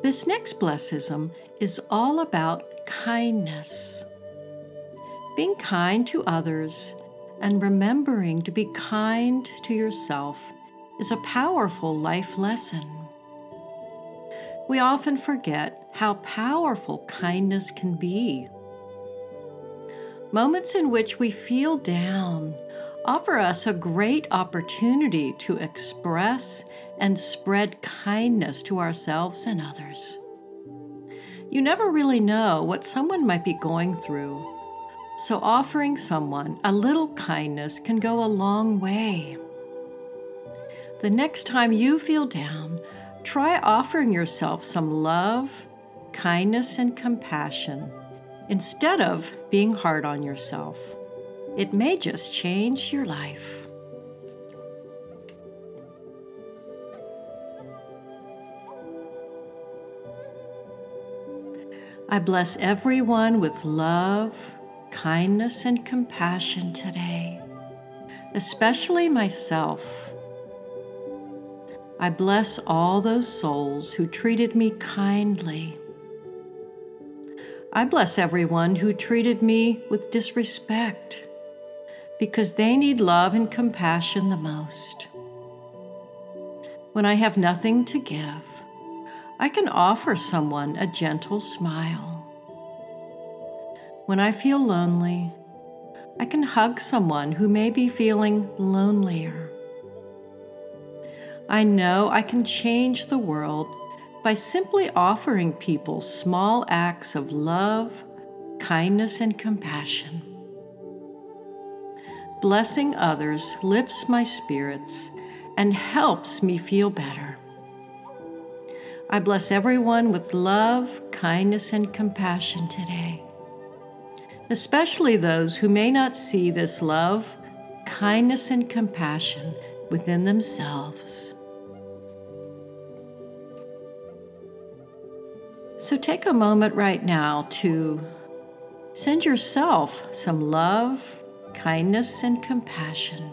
This next blessism is all about kindness. Being kind to others and remembering to be kind to yourself is a powerful life lesson. We often forget how powerful kindness can be. Moments in which we feel down offer us a great opportunity to express and spread kindness to ourselves and others. You never really know what someone might be going through, so offering someone a little kindness can go a long way. The next time you feel down, try offering yourself some love, kindness, and compassion instead of being hard on yourself. It may just change your life. I bless everyone with love, kindness, and compassion today, especially myself. I bless all those souls who treated me kindly. I bless everyone who treated me with disrespect because they need love and compassion the most. When I have nothing to give, I can offer someone a gentle smile. When I feel lonely, I can hug someone who may be feeling lonelier. I know I can change the world by simply offering people small acts of love, kindness, and compassion. Blessing others lifts my spirits and helps me feel better. I bless everyone with love, kindness, and compassion today, especially those who may not see this love, kindness, and compassion within themselves. So take a moment right now to send yourself some love, kindness, and compassion.